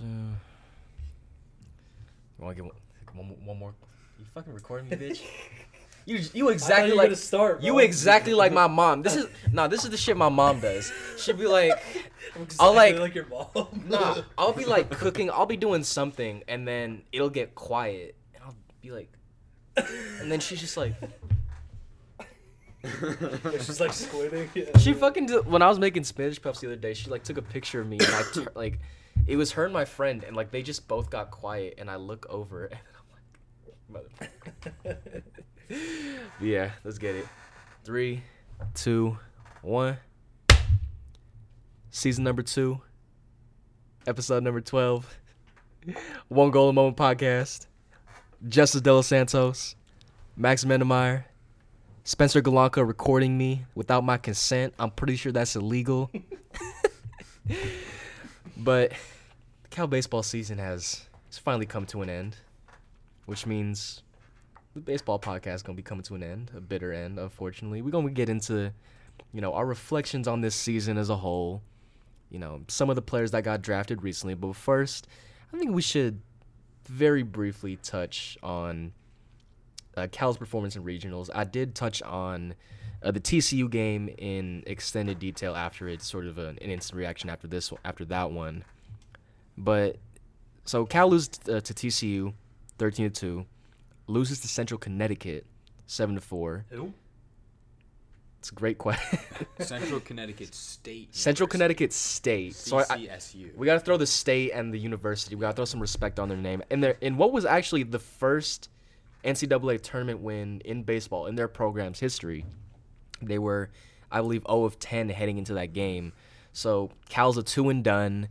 Uh, you want to get one, one, more- You fucking recording me, bitch? You you exactly you like gonna start, you exactly like my mom. This is nah. This is the shit my mom does. She'd be like, I'm I'll, like- like your mom. nah. I'll be like cooking. I'll be doing something, and then it'll get quiet, and I'll be like, and then she's just like, She's like squinting. she fucking did, when I was making spinach puffs the other day. She like took a picture of me, and I tur- like, it was her and my friend, and like they just both got quiet, and I look over, and I'm like, motherfucker. Yeah, let's get it. Three, two, one. Season number two, episode number 12. One Golden Moment podcast. Justice De Los Santos, Max Mendemeyer, Spencer Galanka recording me without my consent. I'm pretty sure that's illegal. but Cal baseball season has, has finally come to an end, which means the baseball podcast is gonna be coming to an end, a bitter end, unfortunately. We're gonna get into, you know, our reflections on this season as a whole. You know, some of the players that got drafted recently. But first, I think we should very briefly touch on uh, Cal's performance in regionals. I did touch on uh, the TCU game in extended detail after it, sort of an, an instant reaction after this, after that one. But so Cal loses uh, to TCU, thirteen to two loses to Central Connecticut, seven to four. Who? It's a great question. Central Connecticut State. Central University. Connecticut State. So I, I, CCSU. we got to throw the state and the university. We got to throw some respect on their name. And their in what was actually the first NCAA tournament win in baseball in their program's history. They were, I believe, 0 of 10 heading into that game. So Cal's a two and done.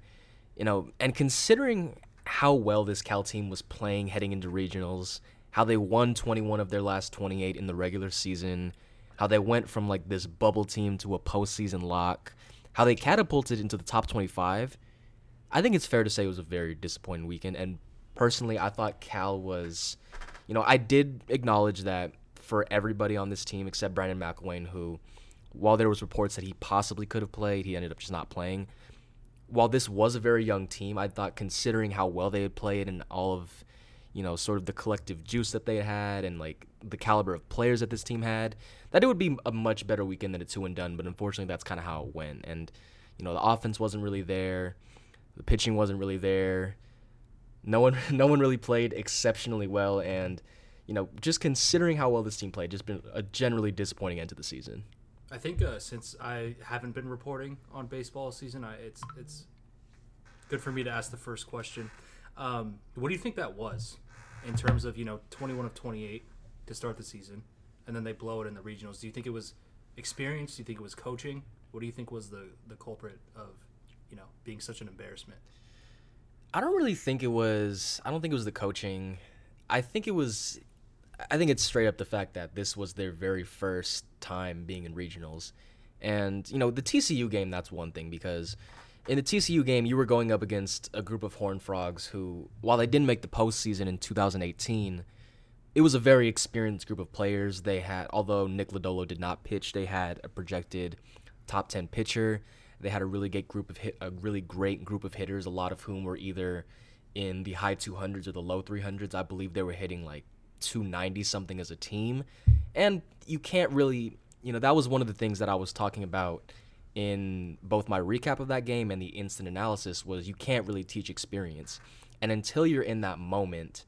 You know, and considering how well this Cal team was playing heading into regionals, how they won 21 of their last 28 in the regular season, how they went from like this bubble team to a postseason lock, how they catapulted into the top 25. I think it's fair to say it was a very disappointing weekend. And personally, I thought Cal was, you know, I did acknowledge that for everybody on this team except Brandon McIlwain, who, while there was reports that he possibly could have played, he ended up just not playing. While this was a very young team, I thought considering how well they had played and all of, you know, sort of the collective juice that they had and like the caliber of players that this team had, that it would be a much better weekend than a two and done. But unfortunately, that's kind of how it went. And you know, the offense wasn't really there, the pitching wasn't really there. No one, no one really played exceptionally well, and you know, just considering how well this team played, just been a generally disappointing end to the season. I think uh, since I haven't been reporting on baseball season, I, it's it's good for me to ask the first question. Um, what do you think that was in terms of you know 21 of 28 to start the season, and then they blow it in the regionals? Do you think it was experience? Do you think it was coaching? What do you think was the the culprit of you know being such an embarrassment? I don't really think it was. I don't think it was the coaching. I think it was. I think it's straight up the fact that this was their very first time being in regionals, and you know the TCU game. That's one thing because in the TCU game you were going up against a group of Horned Frogs who, while they didn't make the postseason in 2018, it was a very experienced group of players. They had, although Nick Lodolo did not pitch, they had a projected top 10 pitcher. They had a really great group of hit, a really great group of hitters, a lot of whom were either in the high 200s or the low 300s. I believe they were hitting like 290 something as a team. And you can't really, you know, that was one of the things that I was talking about in both my recap of that game and the instant analysis was you can't really teach experience. And until you're in that moment,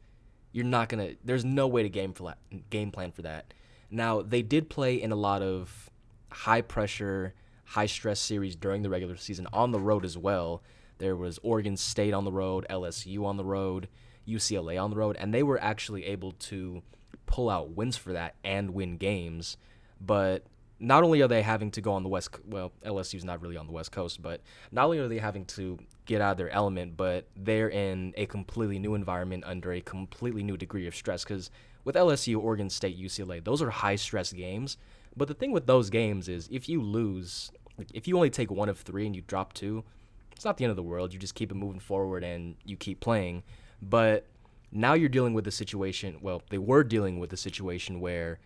you're not going to there's no way to game for that, game plan for that. Now, they did play in a lot of high pressure, high stress series during the regular season on the road as well. There was Oregon State on the road, LSU on the road, UCLA on the road, and they were actually able to pull out wins for that and win games. But not only are they having to go on the west, well, LSU's not really on the west coast, but not only are they having to get out of their element, but they're in a completely new environment under a completely new degree of stress. Because with LSU, Oregon State, UCLA, those are high stress games. But the thing with those games is if you lose, if you only take one of three and you drop two, it's not the end of the world. You just keep it moving forward and you keep playing. But now you're dealing with a situation. Well, they were dealing with a situation where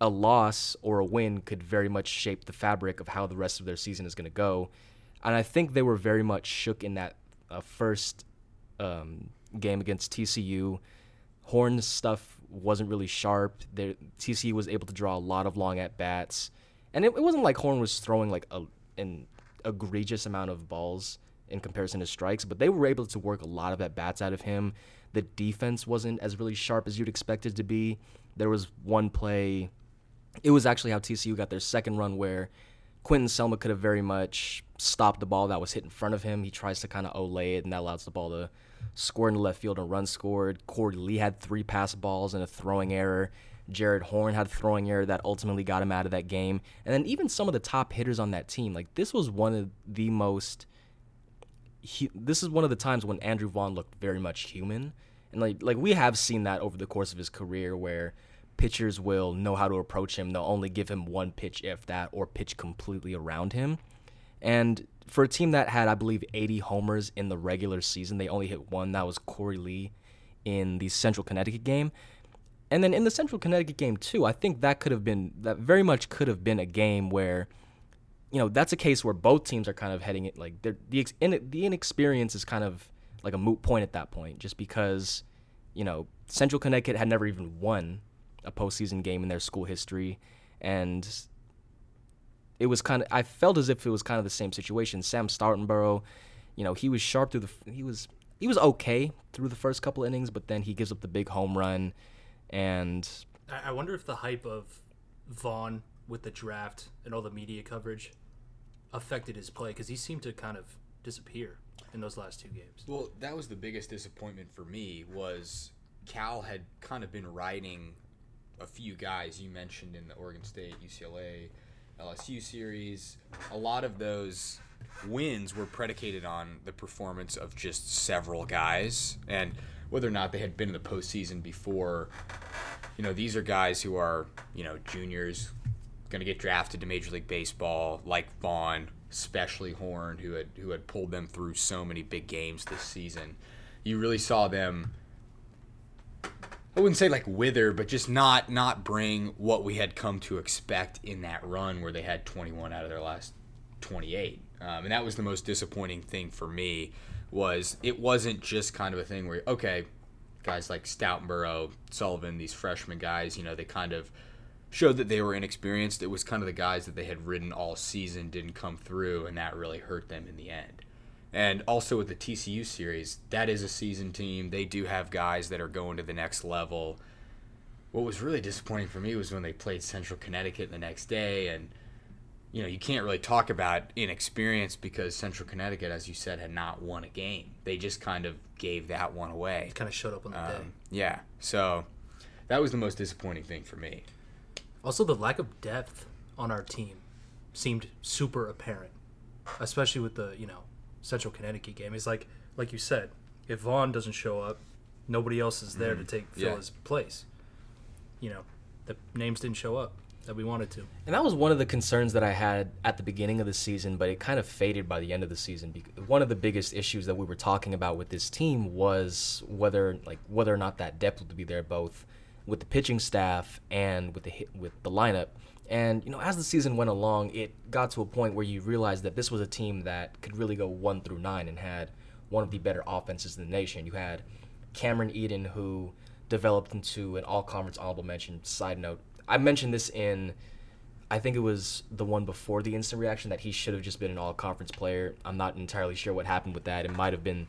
a loss or a win could very much shape the fabric of how the rest of their season is going to go. And I think they were very much shook in that uh, first um, game against TCU. Horn's stuff wasn't really sharp. There, TCU was able to draw a lot of long at bats, and it, it wasn't like Horn was throwing like a, an egregious amount of balls in comparison to strikes, but they were able to work a lot of at bats out of him. The defense wasn't as really sharp as you'd expect it to be. There was one play, it was actually how TCU got their second run where Quentin Selma could have very much stopped the ball that was hit in front of him. He tries to kind of olay it, and that allows the ball to score in the left field and run scored. Corey Lee had three pass balls and a throwing error. Jared Horn had a throwing error that ultimately got him out of that game. And then even some of the top hitters on that team, like this was one of the most. He, this is one of the times when Andrew Vaughn looked very much human, and like like we have seen that over the course of his career, where pitchers will know how to approach him. They'll only give him one pitch, if that, or pitch completely around him. And for a team that had, I believe, 80 homers in the regular season, they only hit one. That was Corey Lee in the Central Connecticut game. And then in the Central Connecticut game too, I think that could have been that very much could have been a game where, you know, that's a case where both teams are kind of heading it like the in, the inexperience is kind of like a moot point at that point, just because, you know, Central Connecticut had never even won a postseason game in their school history, and it was kind of I felt as if it was kind of the same situation. Sam Stoutenborough, you know, he was sharp through the he was he was okay through the first couple innings, but then he gives up the big home run, and I wonder if the hype of Vaughn with the draft and all the media coverage affected his play because he seemed to kind of disappear in those last two games. Well, that was the biggest disappointment for me was Cal had kind of been riding a few guys you mentioned in the Oregon State, UCLA, LSU series. A lot of those wins were predicated on the performance of just several guys and whether or not they had been in the postseason before. You know, these are guys who are, you know, juniors going to get drafted to Major League Baseball, like Vaughn, especially Horn, who had who had pulled them through so many big games this season. You really saw them I wouldn't say like wither, but just not not bring what we had come to expect in that run where they had 21 out of their last 28. Um, and that was the most disappointing thing for me was it wasn't just kind of a thing where okay, guys like Stoutenborough, Sullivan, these freshman guys, you know, they kind of showed that they were inexperienced. It was kind of the guys that they had ridden all season didn't come through, and that really hurt them in the end. And also with the TCU series, that is a season team. They do have guys that are going to the next level. What was really disappointing for me was when they played Central Connecticut the next day and you know, you can't really talk about inexperience because Central Connecticut, as you said, had not won a game. They just kind of gave that one away. It kind of showed up on the um, day. Yeah. So that was the most disappointing thing for me. Also, the lack of depth on our team seemed super apparent, especially with the, you know, Central Connecticut game. It's like like you said, if Vaughn doesn't show up, nobody else is there mm-hmm. to take fill yeah. his place. You know, the names didn't show up that we wanted to. And that was one of the concerns that I had at the beginning of the season, but it kind of faded by the end of the season. One of the biggest issues that we were talking about with this team was whether like whether or not that depth would be there both with the pitching staff and with the with the lineup. And you know, as the season went along, it got to a point where you realized that this was a team that could really go one through nine and had one of the better offenses in the nation. You had Cameron Eden, who developed into an all-conference honorable mention. Side note: I mentioned this in, I think it was the one before the instant reaction that he should have just been an all-conference player. I'm not entirely sure what happened with that. It might have been,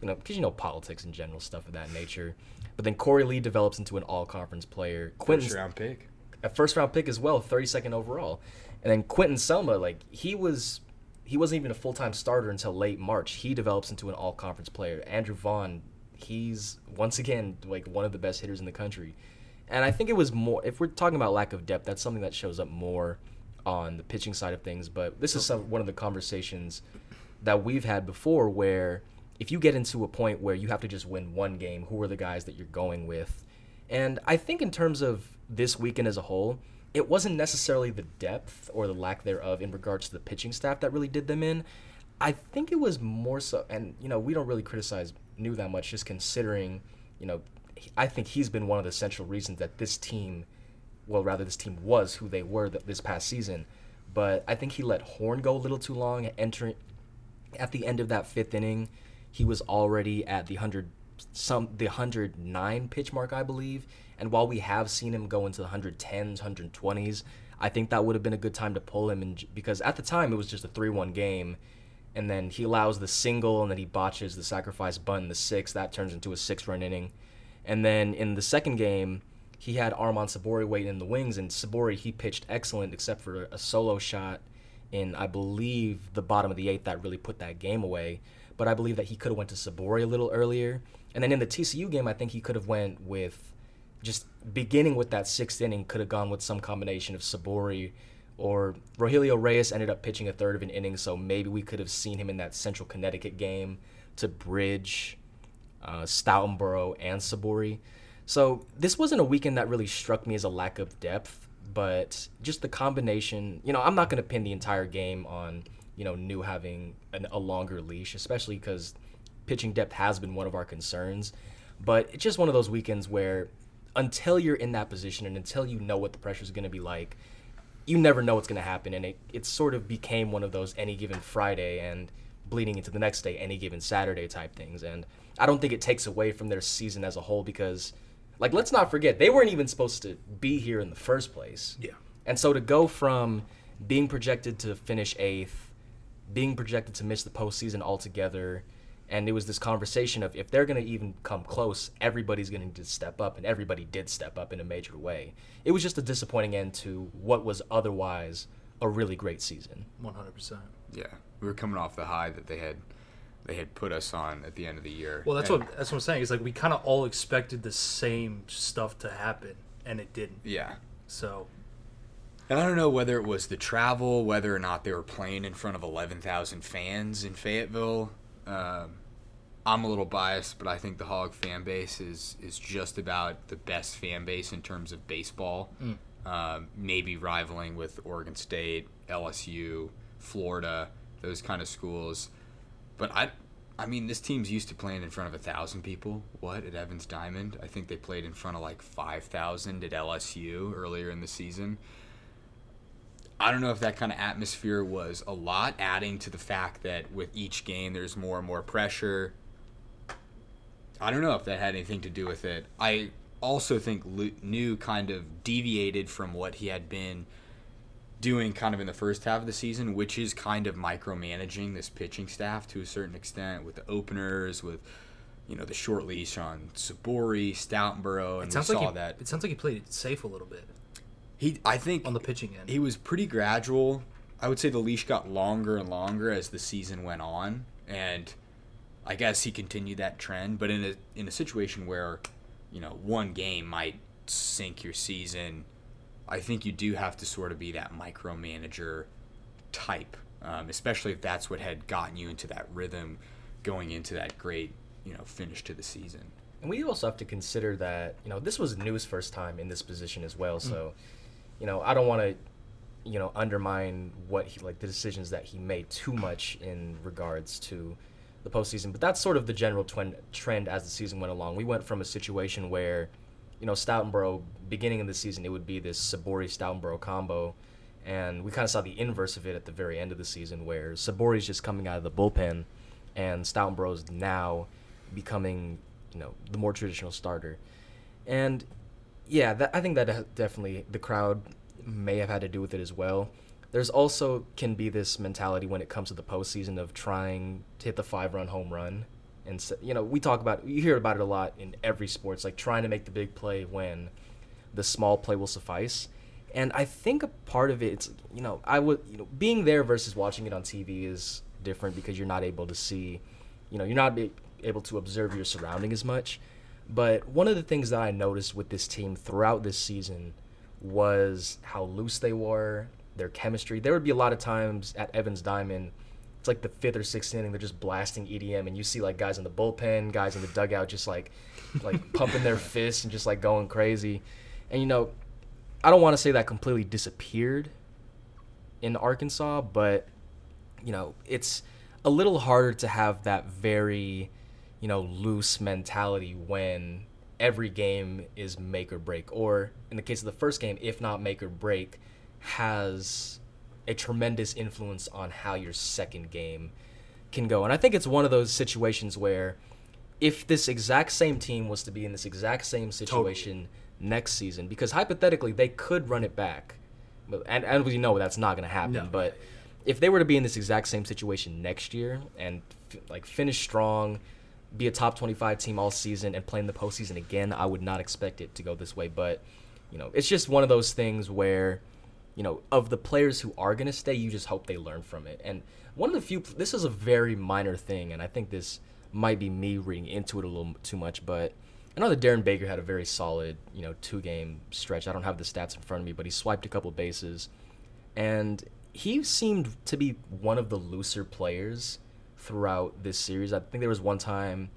you know, because you know politics in general, stuff of that nature. But then Corey Lee develops into an all-conference player. Quentin, First round pick a first round pick as well, 32nd overall. And then Quentin Selma, like he was, he wasn't even a full time starter until late March. He develops into an all conference player. Andrew Vaughn, he's once again like one of the best hitters in the country. And I think it was more. If we're talking about lack of depth, that's something that shows up more on the pitching side of things. But this is oh. some, one of the conversations that we've had before, where if you get into a point where you have to just win one game, who are the guys that you're going with? And I think in terms of this weekend as a whole, it wasn't necessarily the depth or the lack thereof in regards to the pitching staff that really did them in. I think it was more so, and you know, we don't really criticize Neu that much, just considering, you know, I think he's been one of the central reasons that this team, well, rather this team was who they were this past season. But I think he let Horn go a little too long. Entering at the end of that fifth inning, he was already at the 100 some the 109 pitch mark, I believe. And while we have seen him go into the 110s, 120s, I think that would have been a good time to pull him in because at the time it was just a 3-1 game and then he allows the single and then he botches the sacrifice bunt in the 6th that turns into a 6-run inning. And then in the second game, he had Arman Sabouri waiting in the wings and Sabouri he pitched excellent except for a solo shot in I believe the bottom of the 8th that really put that game away but I believe that he could have went to Sabouri a little earlier. And then in the TCU game, I think he could have went with just beginning with that sixth inning, could have gone with some combination of Sabouri or Rogelio Reyes ended up pitching a third of an inning, so maybe we could have seen him in that Central Connecticut game to bridge uh, Stoutenborough and Sabouri. So this wasn't a weekend that really struck me as a lack of depth, but just the combination. You know, I'm not going to pin the entire game on you know, Neu having an, a longer leash, especially because pitching depth has been one of our concerns. But it's just one of those weekends where until you're in that position and until you know what the pressure is going to be like, you never know what's going to happen. And it, it sort of became one of those any given Friday and bleeding into the next day, any given Saturday type things. And I don't think it takes away from their season as a whole because, like, let's not forget, they weren't even supposed to be here in the first place. Yeah. And so to go from being projected to finish eighth being projected to miss the postseason altogether. And it was this conversation of if they're going to even come close, everybody's going to need to step up, and everybody did step up in a major way. It was just a disappointing end to what was otherwise a really great season. One hundred percent. Yeah, we were coming off the high that they had they had put us on at the end of the year. Well, that's And- what that's what I'm saying. Is like we kind of all expected the same stuff to happen, and it didn't. Yeah, So And I don't know whether it was the travel, whether or not they were playing in front of 11,000 fans in Fayetteville. Um, I'm a little biased, but I think the Hog fan base is, is just about the best fan base in terms of baseball. Um, maybe rivaling with Oregon State, LSU, Florida, those kind of schools. But I, I mean, this team's used to playing in front of a thousand people. What at Evans Diamond? I think they played in front of like five thousand at LSU earlier in the season. I don't know if that kind of atmosphere was a lot, adding to the fact that with each game there's more and more pressure. I don't know if that had anything to do with it. I also think Neu kind of deviated from what he had been doing kind of in the first half of the season, which is kind of micromanaging this pitching staff to a certain extent with the openers, with you know the short leash on Sabouri, Stoutenborough, and it we sounds saw like he, that it sounds like he played it safe a little bit he. I think on the pitching end. he was pretty gradual. I would say the leash got longer and longer as the season went on, and I guess he continued that trend. But in a in a situation where, you know, one game might sink your season, I think you do have to sort of be that micromanager type, um, especially if that's what had gotten you into that rhythm going into that great, you know, finish to the season. And we also have to consider that, you know, this was Neu's first time in this position as well. So, you know, I don't want to, you know, undermine what he, like, the decisions that he made too much in regards to the postseason. But that's sort of the general trend as the season went along. We went from a situation where, you know, Stoutenborough, beginning of the season, it would be this Sabouri Stoutenborough combo. And we kind of saw the inverse of it at the very end of the season where Sabouri's just coming out of the bullpen and Stoutenborough's now becoming, you know, the more traditional starter. And yeah, that, I think that definitely the crowd may have had to do with it as well. There's also can be this mentality when it comes to the postseason of trying to hit the five run home run. And you know, we talk about you hear about it a lot in every sports, like trying to make the big play when the small play will suffice. And I think a part of it, it's you know, I would you know, being there versus watching it on TV is different because you're not able to see, you know, you're not able to observe your surrounding as much. But one of the things that I noticed with this team throughout this season was how loose they were, their chemistry. There would be a lot of times at Evans Diamond, it's like the fifth or sixth inning, they're just blasting EDM, and you see like guys in the bullpen, guys in the dugout, just like like pumping their fists and just like going crazy. And you know, I don't want to say that completely disappeared in Arkansas, but you know, it's a little harder to have that very, you know, loose mentality when every game is make or break, or in the case of the first game, if not make or break, has a tremendous influence on how your second game can go. And I think it's one of those situations where if this exact same team was to be in this exact same situation next season, because hypothetically they could run it back, and, and we know that's not going to happen. No. But if they were to be in this exact same situation next year and f- like finish strong, be a top 25 team all season and play in the postseason again, I would not expect it to go this way. But you know, it's just one of those things where you know, of the players who are going to stay, you just hope they learn from it. And one of the few, this is a very minor thing, and I think this might be me reading into it a little too much, but I know that Darren Baker had a very solid, you know, two game stretch. I don't have the stats in front of me, but he swiped a couple bases, and he seemed to be one of the looser players throughout this series. I think there was one time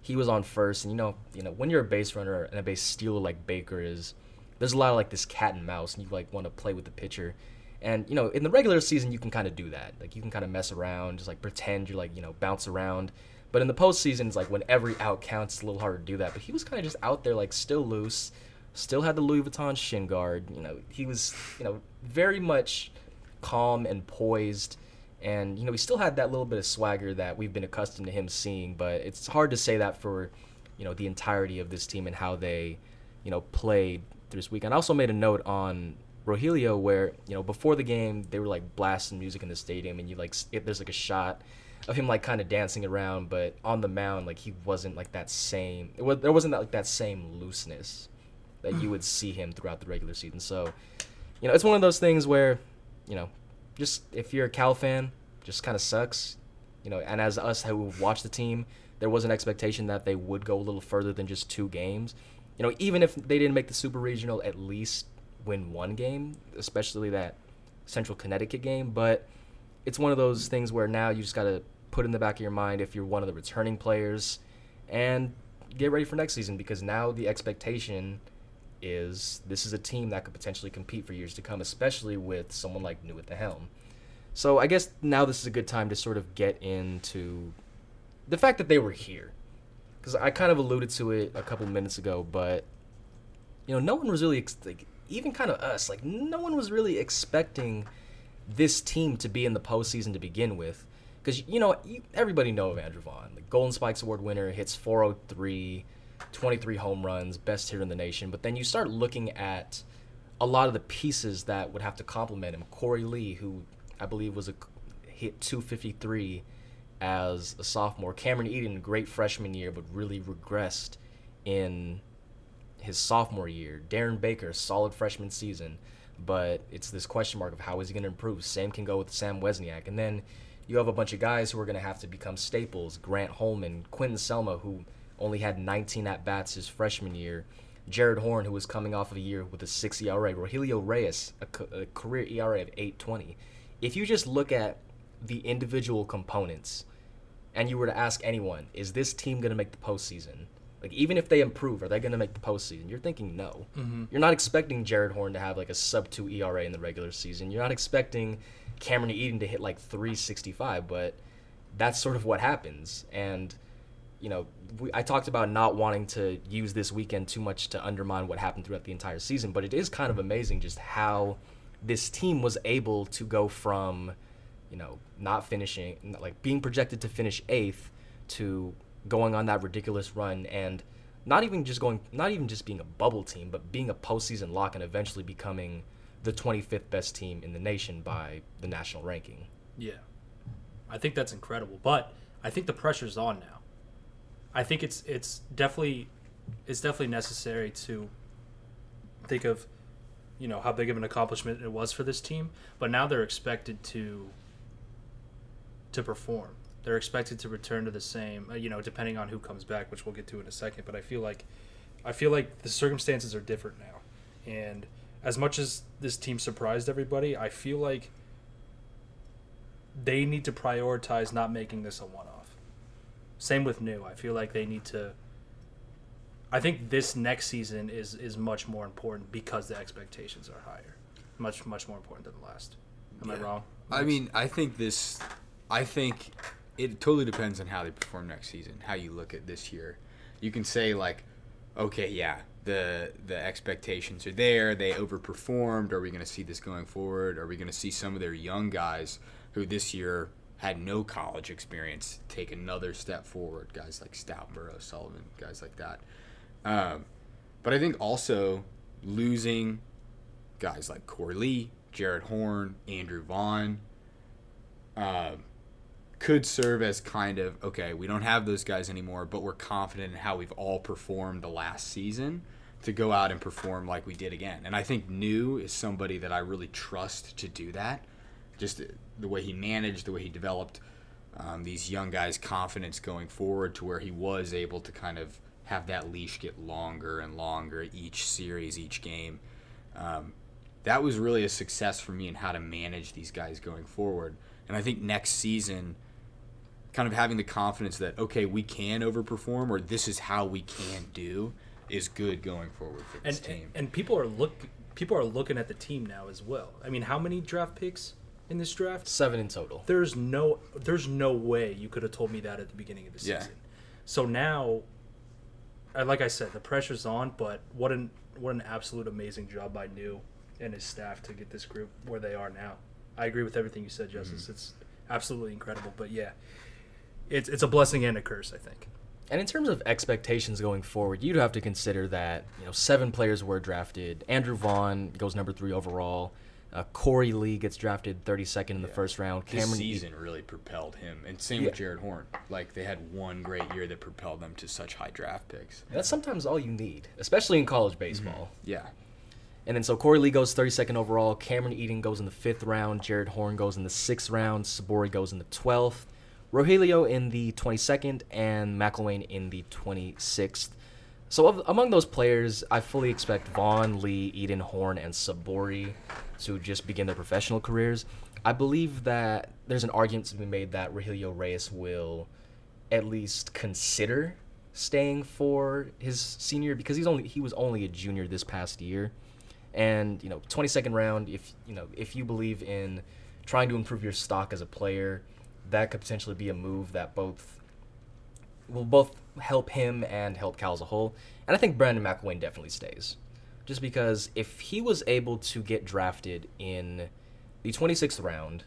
he was on first, and you know, you know, when you're a base runner and a base stealer like Baker is, there's a lot of like this cat and mouse, and you like want to play with the pitcher. And you know, in the regular season, you can kind of do that. Like you can kind of mess around, just like pretend you're like you know bounce around. But in the postseason, it's like when every out counts, it's a little harder to do that. But he was kind of just out there, like still loose, still had the Louis Vuitton shin guard. You know, he was you know very much calm and poised. And you know, he still had that little bit of swagger that we've been accustomed to him seeing. But it's hard to say that for you know the entirety of this team and how they you know played this weekend. I also made a note on Rogelio where you know before the game they were like blasting music in the stadium and you like if there's like a shot of him like kind of dancing around, but on the mound like he wasn't like that same. It was, there wasn't that, like that same looseness that you would see him throughout the regular season. So you know it's one of those things where you know just if you're a Cal fan, just kind of sucks. You know, and as us who watched the team, there was an expectation that they would go a little further than just two games. You know, even if they didn't make the Super Regional, at least win one game, especially that Central Connecticut game. But it's one of those things where now you just got to put in the back of your mind if you're one of the returning players and get ready for next season because now the expectation is this is a team that could potentially compete for years to come, especially with someone like Neu at the helm. So I guess now this is a good time to sort of get into the fact that they were here, because I kind of alluded to it a couple minutes ago, but you know, no one was really ex- like, even kind of us, like no one was really expecting this team to be in the postseason to begin with, because you know you, everybody know of Andrew Vaughn, the Golden Spikes Award winner, hits 403, 23 home runs, best hitter in the nation. But then you start looking at a lot of the pieces that would have to complement him. Corey Lee, who I believe was a hit 253 as a sophomore. Cameron Eden, great freshman year, but really regressed in his sophomore year. Darren Baker, solid freshman season, but it's this question mark of how is he going to improve. Same can go with Sam Wesniak, and then you have a bunch of guys who are going to have to become staples. Grant Holman, Quentin Selma, who only had 19 at bats his freshman year. Jared Horn, who was coming off of a year with a 6 ERA. Rogelio Reyes, a, ca- a career ERA of 8.20. If you just look at the individual components, and you were to ask anyone, is this team going to make the postseason? Like, even if they improve, are they going to make the postseason? You're thinking no. Mm-hmm. You're not expecting Jared Horn to have like a sub two ERA in the regular season. You're not expecting Cameron Eden to hit like 365, but that's sort of what happens. And you know, we, I talked about not wanting to use this weekend too much to undermine what happened throughout the entire season, but it is kind of amazing just how this team was able to go from, you know, not finishing, like being projected to finish eighth, to going on that ridiculous run and not even just going, not even just being a bubble team, but being a postseason lock and eventually becoming the 25th best team in the nation by the national ranking. Yeah. I think that's incredible, but I think the pressure's on now. I think it's it's definitely it's definitely necessary to think of you know how big of an accomplishment it was for this team, but now they're expected to to perform. They're expected to return to the same, uh, you know, depending on who comes back, which we'll get to in a second, but I feel like I feel like the circumstances are different now. And as much as this team surprised everybody, I feel like they need to prioritize not making this a one off. Same with Neu. I feel like they need to I think this next season is is much more important because the expectations are higher. Much much more important than the last. Am I Yeah. wrong? I mean, I think this. I think it totally depends on how they perform next season. How you look at this year, you can say like, okay, yeah, the the expectations are there. They overperformed. Are we going to see this going forward? Are we going to see some of their young guys who this year had no college experience take another step forward. Guys like Stoutenborough, Sullivan, guys like that. Um, but I think also losing guys like Corey Lee, Jared Horn, Andrew Vaughn uh, could serve as kind of okay, we don't have those guys anymore, but we're confident in how we've all performed the last season to go out and perform like we did again. And I think Neu is somebody that I really trust to do that. Just the way he managed, the way he developed um, these young guys' confidence going forward to where he was able to kind of have that leash get longer and longer each series, each game. Um, that was really a success for me in how to manage these guys going forward. And I think next season, kind of having the confidence that, okay, we can overperform or this is how we can do is good going forward for this and, team. And people are look people are looking at the team now as well. I mean, how many draft picks in this draft? Seven in total. There's no there's no way you could have told me that at the beginning of the Yeah. season. So now, uh, like I said, the pressure's on. But what an what an absolute amazing job by Neu and his staff to get this group where they are now. I agree with everything you said, Justice. It's absolutely incredible. But yeah, it's it's a blessing and a curse. I think. And in terms of expectations going forward, you'd have to consider that you know seven players were drafted. Andrew Vaughn goes number three overall. Uh, Corey Lee gets drafted 32nd in the first round. this Cameron season really propelled him, and same Yeah. with Jared Horn. Like they had one great year that propelled them to such high draft picks. That's sometimes all you need, especially in college baseball. Yeah, And then so Corey Lee goes 32nd overall. Cameron Eden goes in the fifth round. Jared Horn goes in the sixth round. Sabouri goes in the 12th. Rogelio in the 22nd. And McIlwain in the 26th. So of, among those players, I fully expect Vaughn, Lee, Eden, Horn, and Sabouri to just begin their professional careers. I believe that there's an argument to be made that Rogelio Reyes will at least consider staying for his senior because he's only he was only a junior this past year and you know 22nd round if you know if you believe in trying to improve your stock as a player that could potentially be a move that both will both help him and help Cal as a whole. And I think Brandon McIlwain definitely stays just because if he was able to get drafted in the 26th round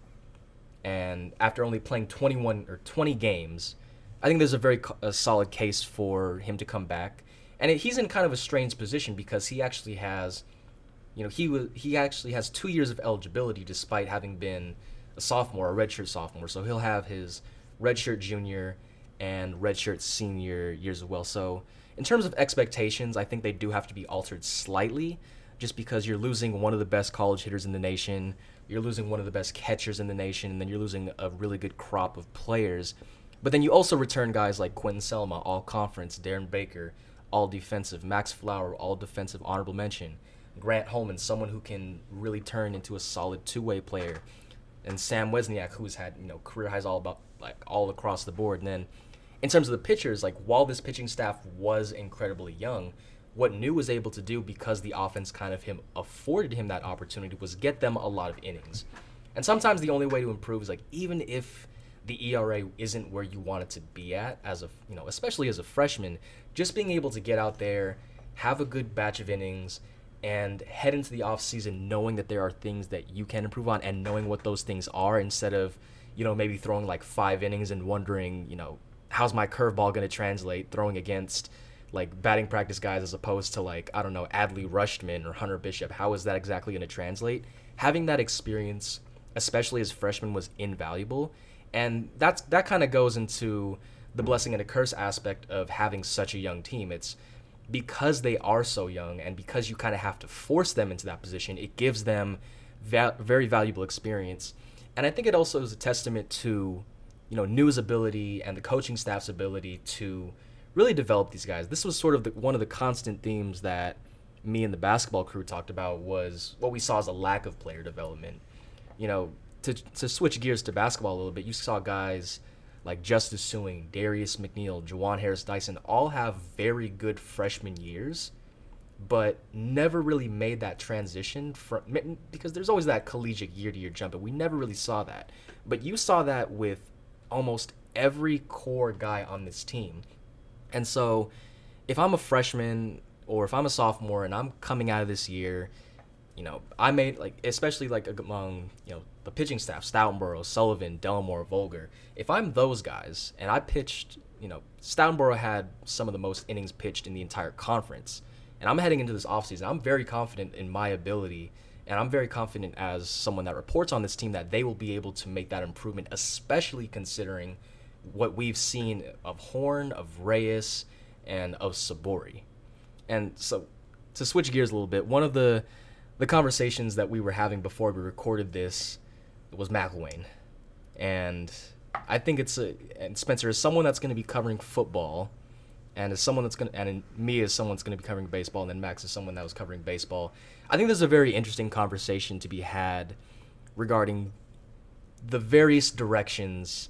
and after only playing 21 or 20 games I think there's a very a solid case for him to come back. And it, he's in kind of a strange position because he actually has you know, he was he actually has two years of eligibility despite having been a sophomore, a redshirt sophomore. So he'll have his redshirt junior and redshirt senior years as well. So in terms of expectations, I think they do have to be altered slightly, just because you're losing one of the best college hitters in the nation, you're losing one of the best catchers in the nation, and then you're losing a really good crop of players. But then you also return guys like Quentin Selma, all conference, Darren Baker, all defensive, Max Flower, all defensive honorable mention. Grant Holman, someone who can really turn into a solid two-way player, and Sam Wesniak, who's had you know career highs all about like all across the board. And then, in terms of the pitchers, like while this pitching staff was incredibly young, what Neu was able to do because the offense kind of him afforded him that opportunity was get them a lot of innings. And sometimes the only way to improve is like even if the ERA isn't where you want it to be at as a you know especially as a freshman, just being able to get out there, have a good batch of innings and head into the off season knowing that there are things that you can improve on and knowing what those things are instead of, you know, maybe throwing like five innings and wondering, you know, how's my curveball going to translate throwing against like batting practice guys as opposed to like, I don't know, Adley Rutschman or Hunter Bishop. How is that exactly going to translate? Having that experience, especially as freshman, was invaluable. And that's that kind of goes into the blessing and a curse aspect of having such a young team. It's because they are so young and because you kind of have to force them into that position, it gives them va- very valuable experience. And I think it also is a testament to, you know, Neu's ability and the coaching staff's ability to really develop these guys. This was sort of the, one of the constant themes that me and the basketball crew talked about was what we saw as a lack of player development. You know, to to switch gears to basketball a little bit, you saw guys like Justice Sueing, Darius McNeill, Juhwan Harris Dyson all have very good freshman years, but never really made that transition from because there's always that collegiate year to year jump, but we never really saw that. But you saw that with almost every core guy on this team. And so if I'm a freshman or if I'm a sophomore and I'm coming out of this year, you know, I made like especially like among, you know, the pitching staff, Stoutenborough, Sullivan, Delamore, Volger. If I'm those guys and I pitched, you know, Stoutenborough had some of the most innings pitched in the entire conference, and I'm heading into this offseason, I'm very confident in my ability, and I'm very confident as someone that reports on this team that they will be able to make that improvement, especially considering what we've seen of Horn, of Reyes, and of Sabouri. And so, to switch gears a little bit, one of the the conversations that we were having before we recorded this was McIlwain, and I think it's a and Spencer is someone that's going to be covering football, and as someone that's going to and me as someone that's going to be covering baseball, and then Max is someone that was covering baseball. I think there's a very interesting conversation to be had regarding the various directions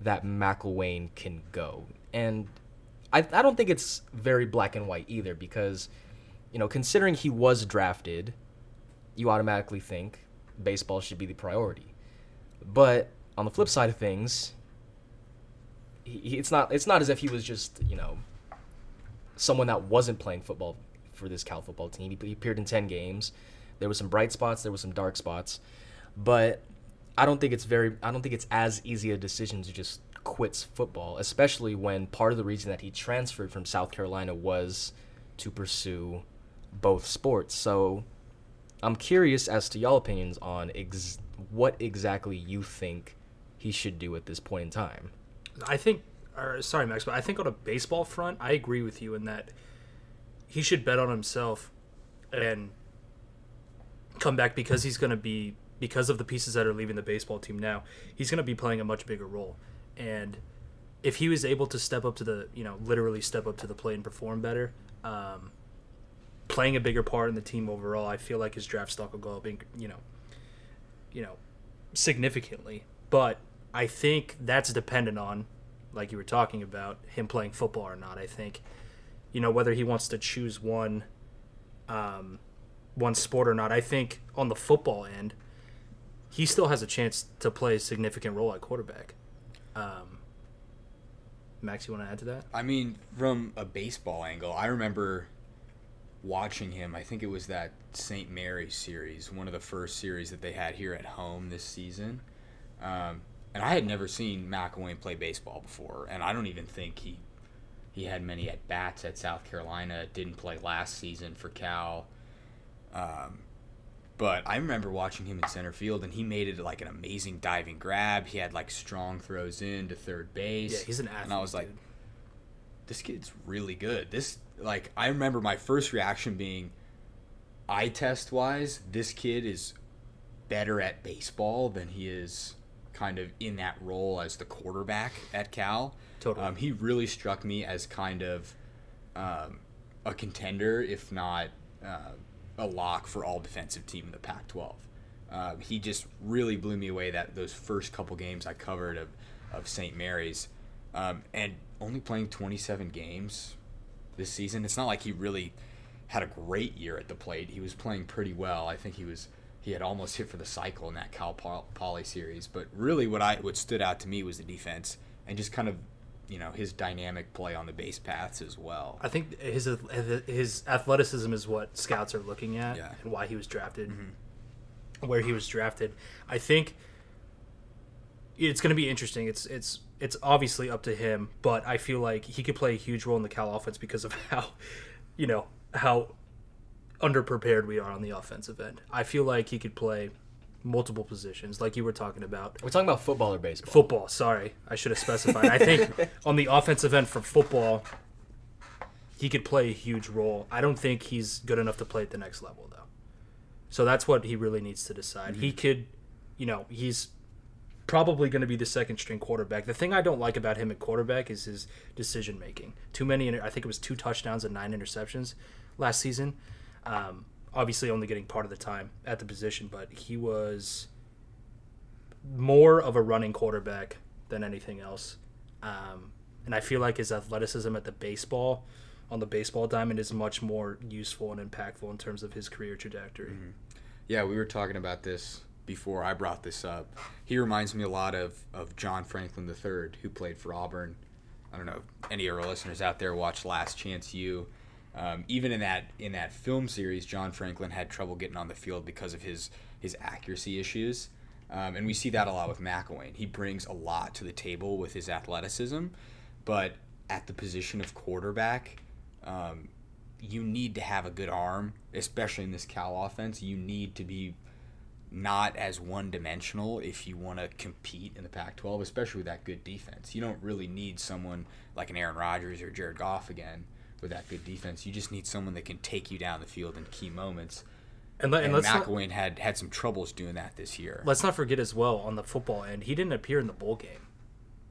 that McIlwain can go, and I I don't think it's very black and white either because, you know, considering he was drafted you automatically think baseball should be the priority. But on the flip side of things, he, it's not it's not as if he was just you know someone that wasn't playing football for this Cal football team. He, he appeared in ten games. There were some bright spots. There were some dark spots, but I don't think it's very I don't think it's as easy a decision to just quit football, especially when part of the reason that he transferred from South Carolina was to pursue both sports. So I'm curious as to y'all opinions on ex- what exactly you think he should do at this point in time. I think, or sorry, Max, but I think on a baseball front, I agree with you in that he should bet on himself and come back because he's going to be because of the pieces that are leaving the baseball team now. He's going to be playing a much bigger role, and if he was able to step up to the, you know, literally step up to the plate and perform better, um, playing a bigger part in the team overall, I feel like his draft stock will go up, you know, you know, significantly. But I think that's dependent on, like you were talking about, him playing football or not. I think, you know, whether he wants to choose one, um, one sport or not. I think on the football end, he still has a chance to play a significant role at quarterback. Um, Max, you want to add to that? I mean, from a baseball angle, I remember watching him. I think it was that St. Mary series, one of the first series that they had here at home this season. Um, and I had never seen McIlwain play baseball before, and I don't even think he he had many at bats at South Carolina. Didn't play last season for Cal. Um, but I remember watching him in center field, and he made it like an amazing diving grab. He had like strong throws in to third base. Yeah, he's an athlete. And I was like, dude. This kid's really good. This like I remember my first reaction being eye test wise, this kid is better at baseball than he is kind of in that role as the quarterback at Cal. Totally. Um, he really struck me as kind of um, a contender, if not uh, a lock for all defensive team in the Pac-12. Um, he just really blew me away that those first couple games I covered of, of St. Mary's, um, and only playing 27 games this season. It's not like he really had a great year at the plate. He was playing pretty well. I think he was he had almost hit for the cycle in that Cal Poly series. But really, what I what stood out to me was the defense and just kind of you know his dynamic play on the base paths as well. I think his his athleticism is what scouts are looking at Yeah. and why he was drafted, mm-hmm. where he was drafted. I think it's going to be interesting. It's it's it's obviously up to him, but I feel like he could play a huge role in the Cal offense because of how, you know, how underprepared we are on the offensive end. I feel like he could play multiple positions, like you were talking about. We're talking about football or baseball. Football, sorry. I should have specified. I think on the offensive end for football, he could play a huge role. I don't think he's good enough to play at the next level, though. So that's what he really needs to decide. He mm-hmm. could, you know, he's probably going to be the second string quarterback. The thing I don't like about him at quarterback is his decision making. Too many, I think it was two touchdowns and nine interceptions last season. Um, obviously, only getting part of the time at the position, but he was more of a running quarterback than anything else. Um, and I feel like his athleticism at the baseball, on the baseball diamond, is much more useful and impactful in terms of his career trajectory. Yeah, we were talking about this before I brought this up. He reminds me a lot of, of John Franklin III, who played for Auburn. I don't know if any of our listeners out there watched Last Chance U. Um, even in that in that film series, John Franklin had trouble getting on the field because of his his accuracy issues. Um, and we see that a lot with McIlwain. He brings a lot to the table with his athleticism, but at the position of quarterback, um, you need to have a good arm, especially in this Cal offense. You need to be not as one dimensional if you want to compete in the Pac 12, especially with that good defense. You don't really need someone like an Aaron Rodgers or Jared Goff again with that good defense. You just need someone that can take you down the field in key moments. And, let, And, and let's not, McIlwain had, had some troubles doing that this year. let's not forget as well on the football end, he didn't appear in the bowl game.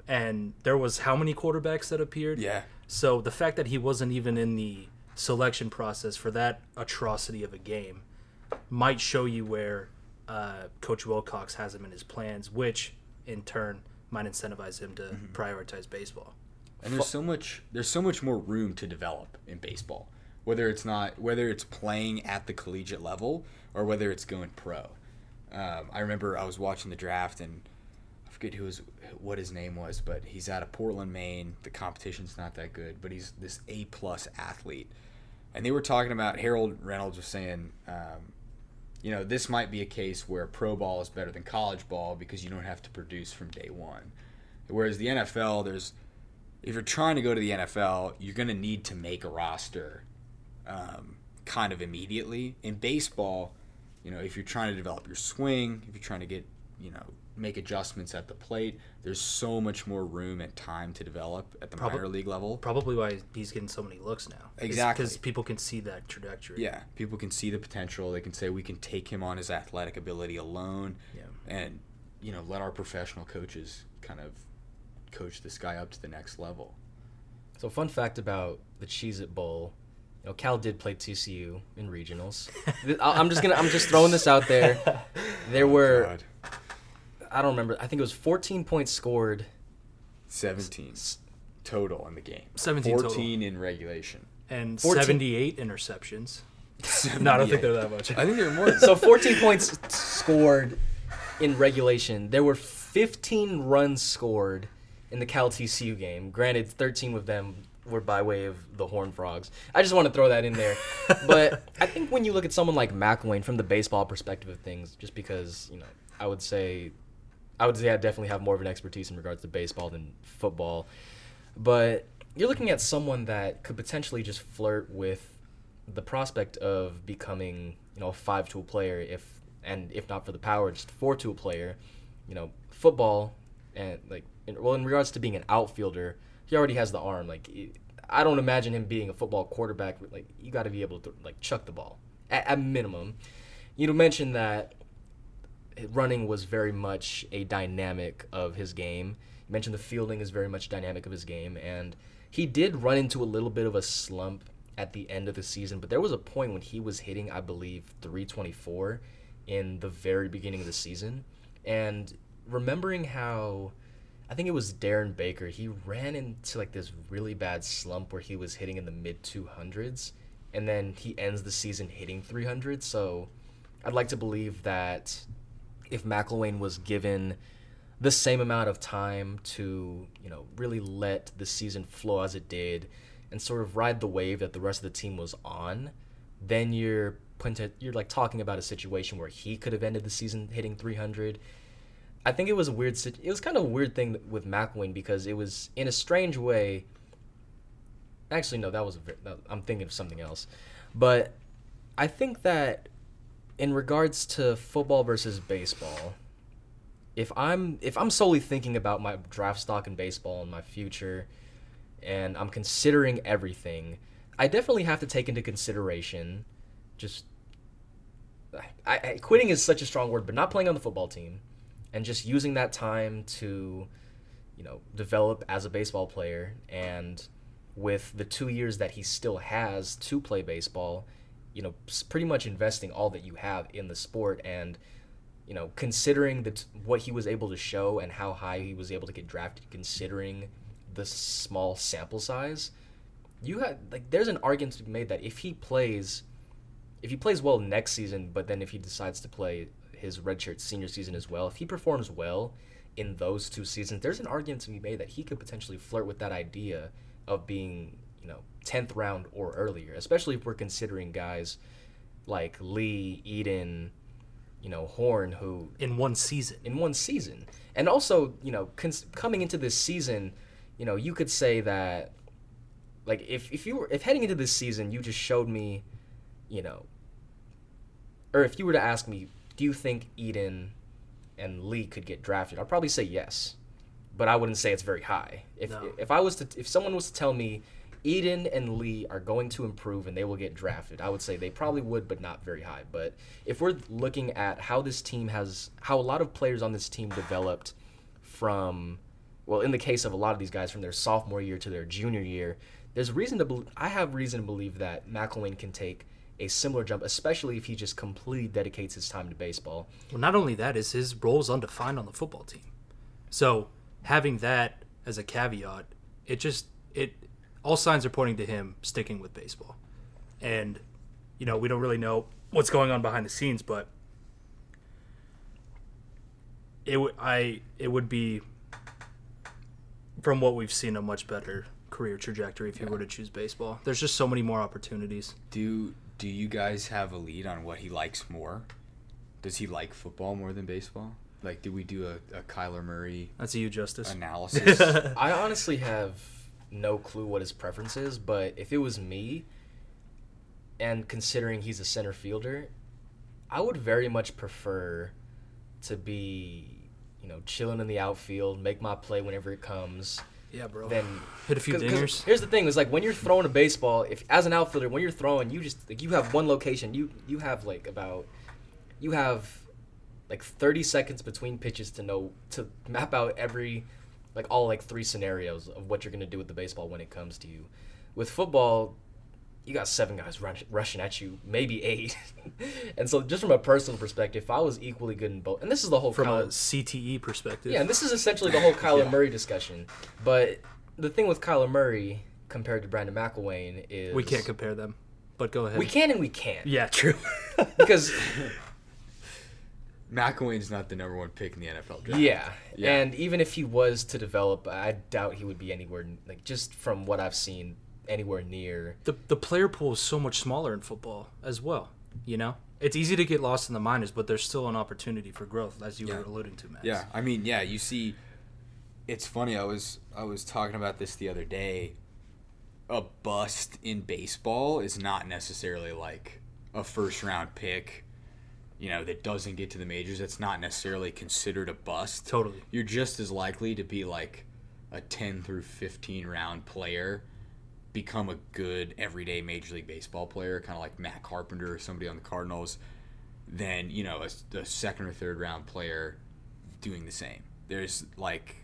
And there was how many quarterbacks that appeared? Yeah. So the fact that he wasn't even in the selection process for that atrocity of a game might show you where uh, Coach Wilcox has him in his plans, which in turn might incentivize him to prioritize baseball. And there's so much there's so much more room to develop in baseball. Whether it's not whether it's playing at the collegiate level or whether it's going pro. Um, I remember I was watching the draft and I forget who was what his name was, but he's out of Portland, Maine. The competition's not that good, but he's this A plus athlete. And they were talking about Harold Reynolds was saying, um, you know, this might be a case where pro ball is better than college ball because you don't have to produce from day one. Whereas the NFL, there's if you're trying to go to the NFL, you're going to need to make a roster um, kind of immediately. In baseball, you know, if you're trying to develop your swing, if you're trying to get, you know, make adjustments at the plate, there's so much more room and time to develop at the Prob- minor league level. Probably why he's getting so many looks now. Exactly. Because people can see that trajectory. Yeah, people can see the potential. They can say we can take him on his athletic ability alone, Yeah. and you know, let our professional coaches kind of coach this guy up to the next level. So, fun fact about the Cheez It Bowl. You know, Cal did play TCU in regionals. I- I'm just gonna, I'm just throwing this out there. There oh, were, God. I don't remember. I think it was 14 points scored. 17 total in the game. 17 total. 14 in regulation. And 14 78 interceptions. No, I don't think they're that much. I think they're more. So 14 points scored in regulation. There were 15 runs scored in the Cal TCU game. Granted, 13 of them were by way of the Horned Frogs. I just want to throw that in there. but I think when you look at someone like McIlwain from the baseball perspective of things, just because you know, I would say, I would say I definitely have more of an expertise in regards to baseball than football. But you're looking at someone that could potentially just flirt with the prospect of becoming, you know, a five-tool player, if and if not for the power, just four-tool player. You know, football and like, in, well, in regards to being an outfielder, he already has the arm. Like, I don't imagine him being a football quarterback. Like, you got to be able to like chuck the ball at, at minimum. You mentioned that running was very much a dynamic of his game. You mentioned the fielding is very much dynamic of his game, and he did run into a little bit of a slump at the end of the season. But there was a point when he was hitting, I believe, 324 in the very beginning of the season, and remembering how. I think it was Darren Baker. He ran into like this really bad slump where he was hitting in the mid 200s, and then he ends the season hitting 300. So, I'd like to believe that if McIlwain was given the same amount of time to, you know, really let the season flow as it did and sort of ride the wave that the rest of the team was on, then you're you're like talking about a situation where he could have ended the season hitting 300. I think it was a weird it was kind of a weird thing with McIlwain because it was in a strange way Actually no, that was I'm thinking of something else. But I think that in regards to football versus baseball, if I'm if I'm solely thinking about my draft stock in baseball and my future, and I'm considering everything, I definitely have to take into consideration just I, I quitting is such a strong word, but not playing on the football team, and just using that time to, you know, develop as a baseball player, and with the two years that he still has to play baseball, you know, pretty much investing all that you have in the sport and you know, considering that what he was able to show and how high he was able to get drafted, considering the small sample size, you had like there's an argument to be made that if he plays, if he plays well next season, but then if he decides to play his redshirt senior season as well, if he performs well in those two seasons, there's an argument to be made that he could potentially flirt with that idea of being, you know, tenth round or earlier, especially if we're considering guys like Lee, Eden, you know, Horn, who in one season. in one season. And also, you know, cons- coming into this season, you know, you could say that, like, if, if you were, if heading into this season, you just showed me, you know, or if you were to ask me, do you think Eden and Lee could get drafted? I'd probably say yes, but I wouldn't say it's very high. If, No. if I was to, if someone was to tell me Eden and Lee are going to improve and they will get drafted, I would say they probably would, but not very high. But if we're looking at how this team has, how a lot of players on this team developed from, well, in the case of a lot of these guys, from their sophomore year to their junior year, there's reason to, bel I have reason to believe that McIlwain can take a similar jump, especially if he just completely dedicates his time to baseball. Well, not only that is his role is undefined on the football team. So having that as a caveat, it just it all signs are pointing to him sticking with baseball. And you know, we don't really know what's going on behind the scenes, but it would I it would be from what we've seen a much better career trajectory if he were to choose baseball. There's just so many more opportunities. Do do you guys have a lead on what he likes more? Does he like football more than baseball? Like, did we do a, a Kyler Murray That's a you, Justice. analysis? I honestly have no clue what his preference is, but if it was me, and considering he's a center fielder, I would very much prefer to be, you know, chilling in the outfield, make my play whenever it comes. yeah, bro. Then Hit a few 'cause dingers. Here's the thing: is like when you're throwing a baseball, if as an outfielder, when you're throwing, you just like you have one location. You you have like about you have like 30 seconds between pitches to know to map out every like all like three scenarios of what you're gonna do with the baseball when it comes to you. With football, you got seven guys rush, rushing at you, maybe eight. and so, just from a personal perspective, if I was equally good in both, and this is the whole From a CTE perspective. yeah, and this is essentially the whole Kyler Yeah. Murray discussion. But the thing with Kyler Murray compared to Brandon McIlwain is We can't compare them, but go ahead. we can and we can't Yeah, true. because McIlwain's not the number one pick in the NFL draft. yeah. Yeah. and even if he was to develop, I doubt he would be anywhere like just from what I've seen anywhere near. the the player pool is so much smaller in football as well. You know, it's easy to get lost in the minors, but there's still an opportunity for growth, as you Yeah. were alluding to, Max. Yeah, I mean, yeah, you see, it's funny. I was I was talking about this the other day. A bust in baseball is not necessarily like a first round pick, you know, that doesn't get to the majors. That's not necessarily considered a bust. totally. You're just as likely to be like a 10 through 15 round player, become a good everyday Major League Baseball player, kind of like Matt Carpenter or somebody on the Cardinals, than, you know, a, a second or third round player doing the same. There's like,